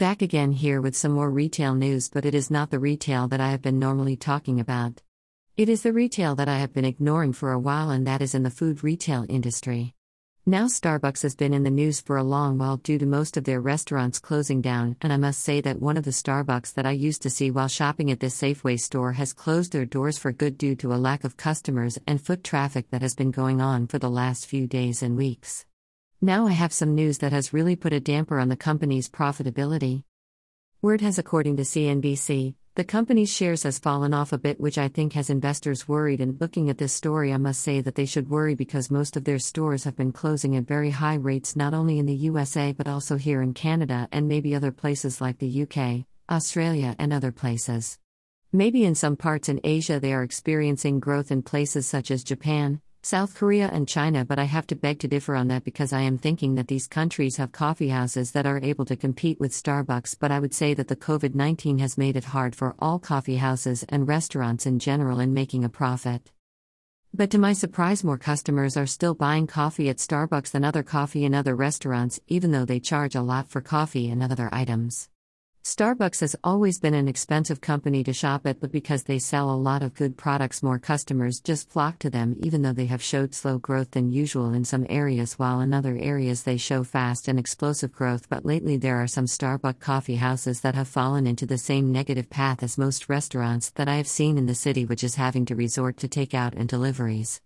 Back again here with some more retail news, but it is not the retail that I have been normally talking about. It is the retail that I have been ignoring for a while, and that is in the food retail industry. Now, Starbucks has been in the news for a long while due to most of their restaurants closing down, and I must say that one of the Starbucks that I used to see while shopping at this Safeway store has closed their doors for good due to a lack of customers and foot traffic that has been going on for the last few days and weeks. Now, I have some news that has really put a damper on the company's profitability. Word has, according to CNBC, the company's shares has fallen off a bit, which I think has investors worried. And looking at this story, I must say that they should worry because most of their stores have been closing at very high rates, not only in the USA but also here in Canada and maybe other places like the UK, Australia, and other places. Maybe in some parts in Asia they are experiencing growth in places such as Japan, South Korea and China, but I have to beg to differ on that because I am thinking that these countries have coffee houses that are able to compete with Starbucks. But I would say that the COVID 19 has made it hard for all coffee houses and restaurants in general in making a profit. But to my surprise, more customers are still buying coffee at Starbucks than other coffee in other restaurants, even though they charge a lot for coffee and other items. Starbucks has always been an expensive company to shop at, but because they sell a lot of good products, more customers just flock to them, even though they have showed slow growth than usual in some areas, while in other areas they show fast and explosive growth. But lately, there are some Starbucks coffee houses that have fallen into the same negative path as most restaurants that I have seen in the city, which is having to resort to takeout and deliveries.